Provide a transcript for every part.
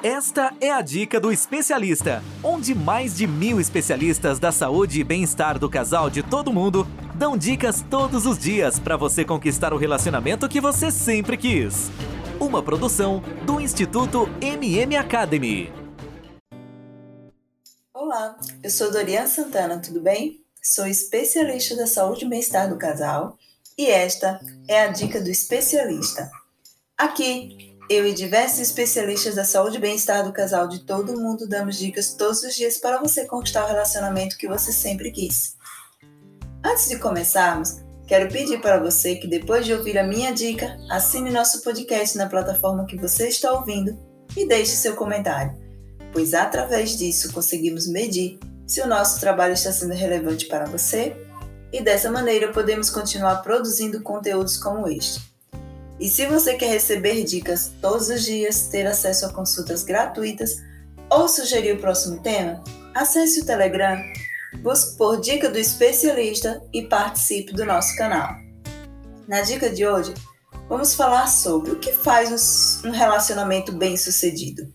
Esta é a dica do especialista, onde mais de mil especialistas da saúde e bem-estar do casal de todo mundo dão dicas todos os dias para você conquistar o relacionamento que você sempre quis. Uma produção do Instituto MM Academy. Olá, eu sou Dorian Santana, tudo bem? Sou especialista da saúde e bem-estar do casal e esta é a dica do especialista. Aqui eu e diversos especialistas da saúde e bem-estar do casal de todo mundo damos dicas todos os dias para você conquistar o relacionamento que você sempre quis. Antes de começarmos, quero pedir para você que depois de ouvir a minha dica, assine nosso podcast na plataforma que você está ouvindo e deixe seu comentário, pois através disso conseguimos medir se o nosso trabalho está sendo relevante para você e dessa maneira podemos continuar produzindo conteúdos como este. E se você quer receber dicas todos os dias, ter acesso a consultas gratuitas ou sugerir o próximo tema, acesse o Telegram, busque por Dica do Especialista e participe do nosso canal. Na dica de hoje, vamos falar sobre o que faz um relacionamento bem-sucedido.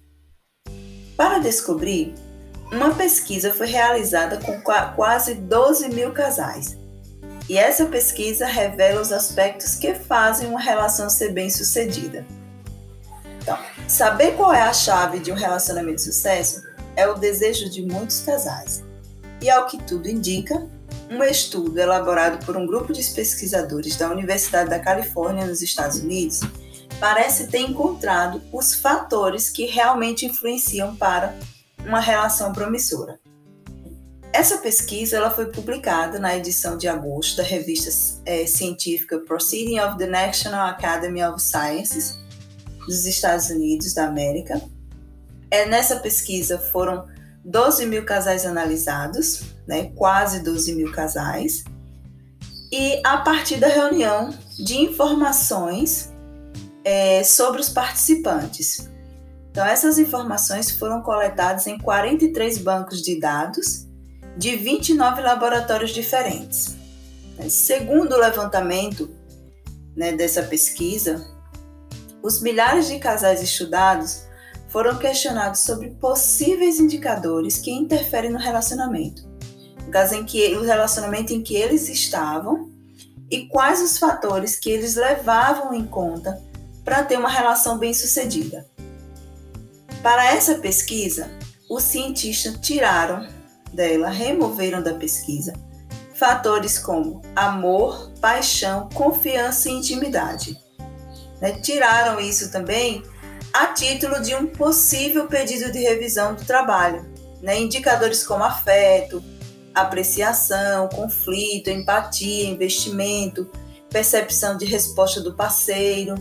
Para descobrir, uma pesquisa foi realizada com quase 12 mil casais e essa pesquisa revela os aspectos que fazem uma relação ser bem-sucedida. Então, saber qual é a chave de um relacionamento de sucesso é o desejo de muitos casais. E ao que tudo indica, um estudo elaborado por um grupo de pesquisadores da Universidade da Califórnia, nos Estados Unidos, parece ter encontrado os fatores que realmente influenciam para uma relação promissora. Essa pesquisa ela foi publicada na edição de agosto da revista é, científica Proceeding of the National Academy of Sciences dos Estados Unidos da América. É, nessa pesquisa foram 12 mil casais analisados, né, quase 12 mil casais, e a partir da reunião de informações é, sobre os participantes. Então, essas informações foram coletadas em 43 bancos de dados de 29 laboratórios diferentes. Segundo o levantamento né, dessa pesquisa, os milhares de casais estudados foram questionados sobre possíveis indicadores que interferem no relacionamento, no caso em que o relacionamento em que eles estavam e quais os fatores que eles levavam em conta para ter uma relação bem-sucedida. Para essa pesquisa, os cientistas tiraram dela removeram da pesquisa fatores como amor, paixão, confiança e intimidade. Né? Tiraram isso também a título de um possível pedido de revisão do trabalho. Né? Indicadores como afeto, apreciação, conflito, empatia, investimento, percepção de resposta do parceiro,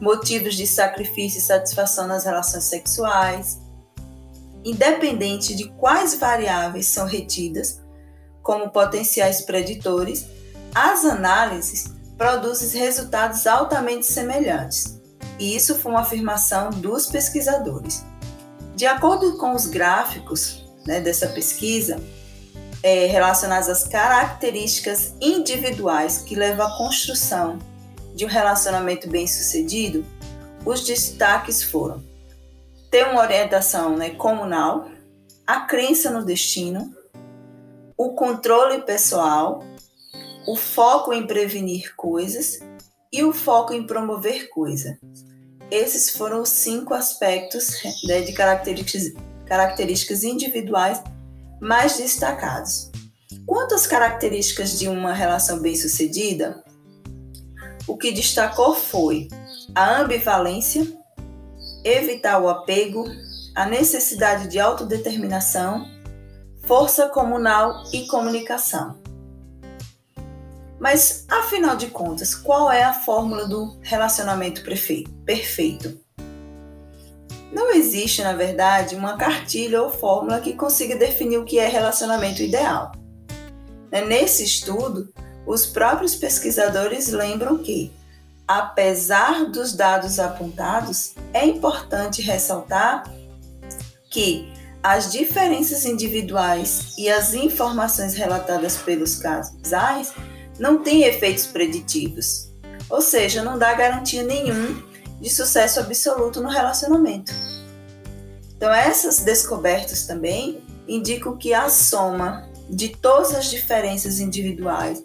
motivos de sacrifício e satisfação nas relações sexuais, independente de quais variáveis são retidas como potenciais preditores, as análises produzem resultados altamente semelhantes. E isso foi uma afirmação dos pesquisadores. De acordo com os gráficos né, dessa pesquisa, é, relacionados às características individuais que levam à construção de um relacionamento bem-sucedido, os destaques foram ter uma orientação né, comunal, a crença no destino, o controle pessoal, o foco em prevenir coisas e o foco em promover coisas. Esses foram os cinco aspectos né, de características, características individuais mais destacados. Quanto às características de uma relação bem-sucedida, o que destacou foi a ambivalência, evitar o apego, a necessidade de autodeterminação, força comunal e comunicação. Mas, afinal de contas, qual é a fórmula do relacionamento perfeito? Não existe, na verdade, uma cartilha ou fórmula que consiga definir o que é relacionamento ideal. Nesse estudo, os próprios pesquisadores lembram que apesar dos dados apontados, é importante ressaltar que as diferenças individuais e as informações relatadas pelos casais não têm efeitos preditivos, ou seja, não dá garantia nenhuma de sucesso absoluto no relacionamento. Então, essas descobertas também indicam que a soma de todas as diferenças individuais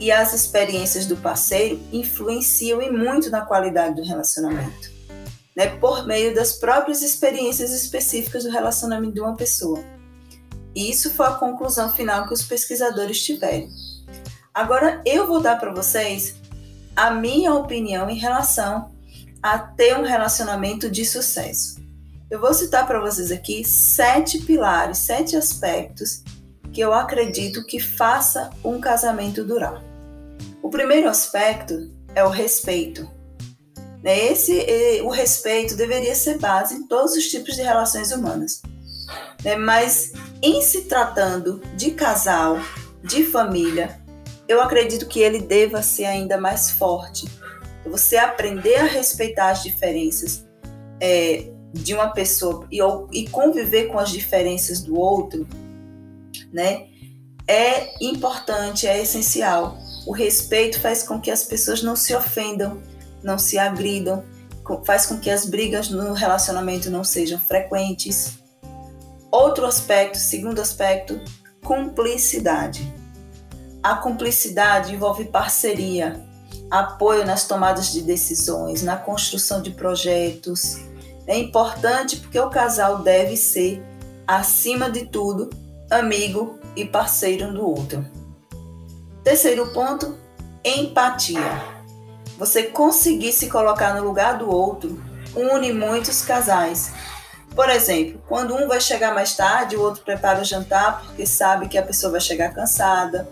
e as experiências do parceiro influenciam e muito na qualidade do relacionamento, né? Por meio das próprias experiências específicas do relacionamento de uma pessoa. E isso foi a conclusão final que os pesquisadores tiveram. Agora eu vou dar para vocês a minha opinião em relação a ter um relacionamento de sucesso. Eu vou citar para vocês aqui sete pilares, sete aspectos que eu acredito que faça um casamento durar. O primeiro aspecto é o respeito. Né? Esse, o respeito deveria ser base em todos os tipos de relações humanas. Né? Mas em se tratando de casal, de família, eu acredito que ele deva ser ainda mais forte. Você aprender a respeitar as diferenças é, de uma pessoa e, e conviver com as diferenças do outro, né? É importante, é essencial. O respeito faz com que as pessoas não se ofendam, não se agridam, faz com que as brigas no relacionamento não sejam frequentes. Outro aspecto, segundo aspecto, cumplicidade. A cumplicidade envolve parceria, apoio nas tomadas de decisões, na construção de projetos. É importante porque o casal deve ser, acima de tudo, amigo e parceiro um do outro. Terceiro ponto, empatia. Você conseguir se colocar no lugar do outro une muitos casais. Por exemplo, quando um vai chegar mais tarde, o outro prepara o jantar porque sabe que a pessoa vai chegar cansada,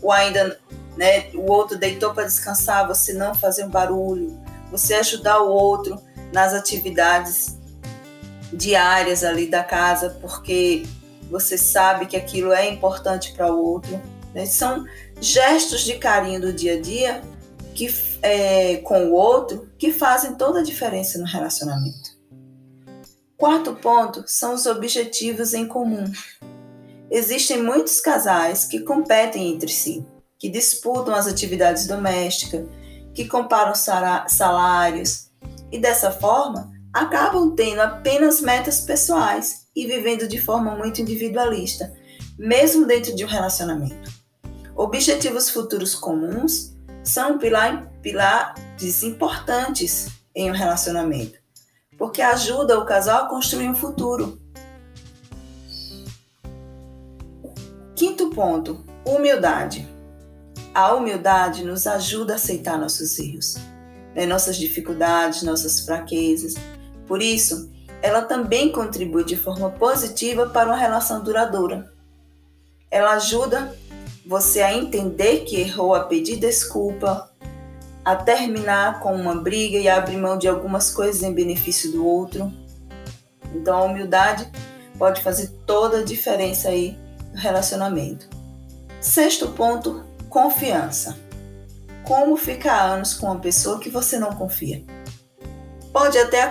ou ainda né, o outro deitou para descansar, você não fazer um barulho, você ajudar o outro nas atividades diárias ali da casa, porque você sabe que aquilo é importante para o outro. Né? São gestos de carinho do dia a dia que, é, com o outro que fazem toda a diferença no relacionamento. Quarto ponto são os objetivos em comum. Existem muitos casais que competem entre si, que disputam as atividades domésticas, que comparam salários e dessa forma acabam tendo apenas metas pessoais e vivendo de forma muito individualista, mesmo dentro de um relacionamento. Objetivos futuros comuns são pilar, pilares importantes em um relacionamento, porque ajuda o casal a construir um futuro. Quinto ponto: humildade. A humildade nos ajuda a aceitar nossos erros, né? nossas dificuldades, nossas fraquezas. Por isso, ela também contribui de forma positiva para uma relação duradoura. Ela ajuda você a entender que errou, a pedir desculpa, a terminar com uma briga e abrir mão de algumas coisas em benefício do outro. Então a humildade pode fazer toda a diferença aí no relacionamento. Sexto ponto, confiança. Como ficar anos com uma pessoa que você não confia? Pode até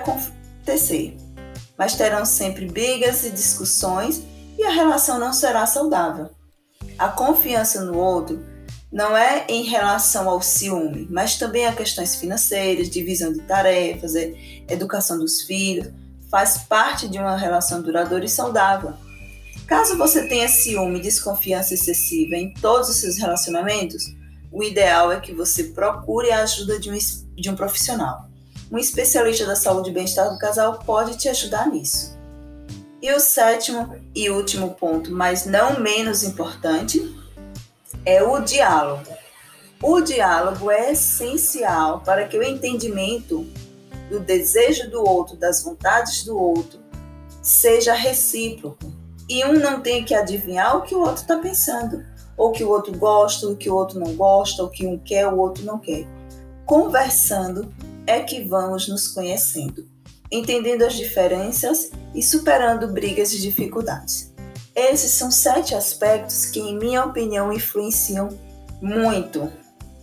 acontecer, mas terão sempre brigas e discussões e a relação não será saudável. A confiança no outro não é em relação ao ciúme, mas também a questões financeiras, divisão de tarefas, educação dos filhos, faz parte de uma relação duradoura e saudável. Caso você tenha ciúme e desconfiança excessiva em todos os seus relacionamentos, o ideal é que você procure a ajuda de um, de um profissional. Um especialista da saúde e bem-estar do casal pode te ajudar nisso. E o sétimo e último ponto, mas não menos importante, é o diálogo. O diálogo é essencial para que o entendimento do desejo do outro, das vontades do outro, seja recíproco e um não tenha que adivinhar o que o outro está pensando, ou que o outro gosta, o que o outro não gosta, o que um quer, o outro não quer. Conversando, é que vamos nos conhecendo, entendendo as diferenças e superando brigas e dificuldades. Esses são sete aspectos que, em minha opinião, influenciam muito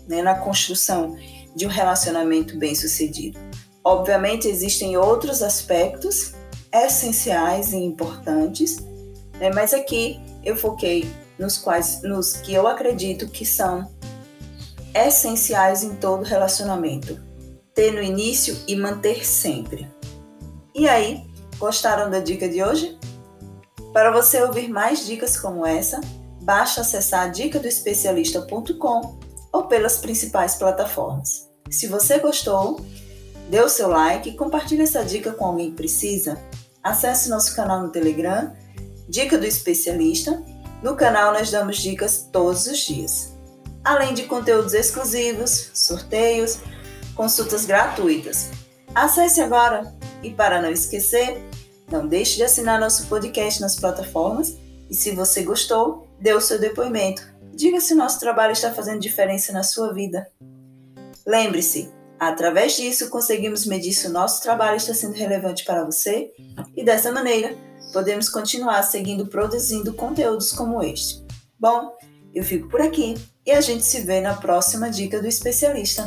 né, na construção de um relacionamento bem-sucedido. Obviamente, existem outros aspectos essenciais e importantes, né, mas aqui eu foquei nos quais, nos que eu acredito que são essenciais em todo relacionamento ter no início e manter sempre. E aí, Gostaram da dica de hoje? Para você ouvir mais dicas como essa, basta acessar dicadoespecialista.com ou pelas principais plataformas. Se você gostou, dê o seu like e compartilhe essa dica com alguém que precisa. Acesse nosso canal no Telegram, Dica do Especialista. No canal nós damos dicas todos os dias. Além de conteúdos exclusivos, sorteios, consultas gratuitas. Acesse agora e para não esquecer, não deixe de assinar nosso podcast nas plataformas e se você gostou, dê o seu depoimento. Diga se nosso trabalho está fazendo diferença na sua vida. Lembre-se, através disso conseguimos medir se o nosso trabalho está sendo relevante para você e dessa maneira podemos continuar seguindo produzindo conteúdos como este. Bom, eu fico por aqui e a gente se vê na próxima dica do especialista.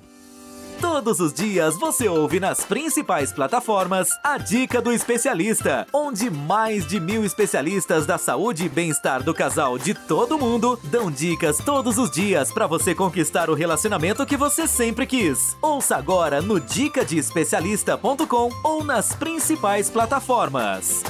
Todos os dias você ouve nas principais plataformas a Dica do Especialista, onde mais de mil especialistas da saúde e bem-estar do casal de todo mundo dão dicas todos os dias para você conquistar o relacionamento que você sempre quis. Ouça agora no dicadeespecialista.com ou nas principais plataformas.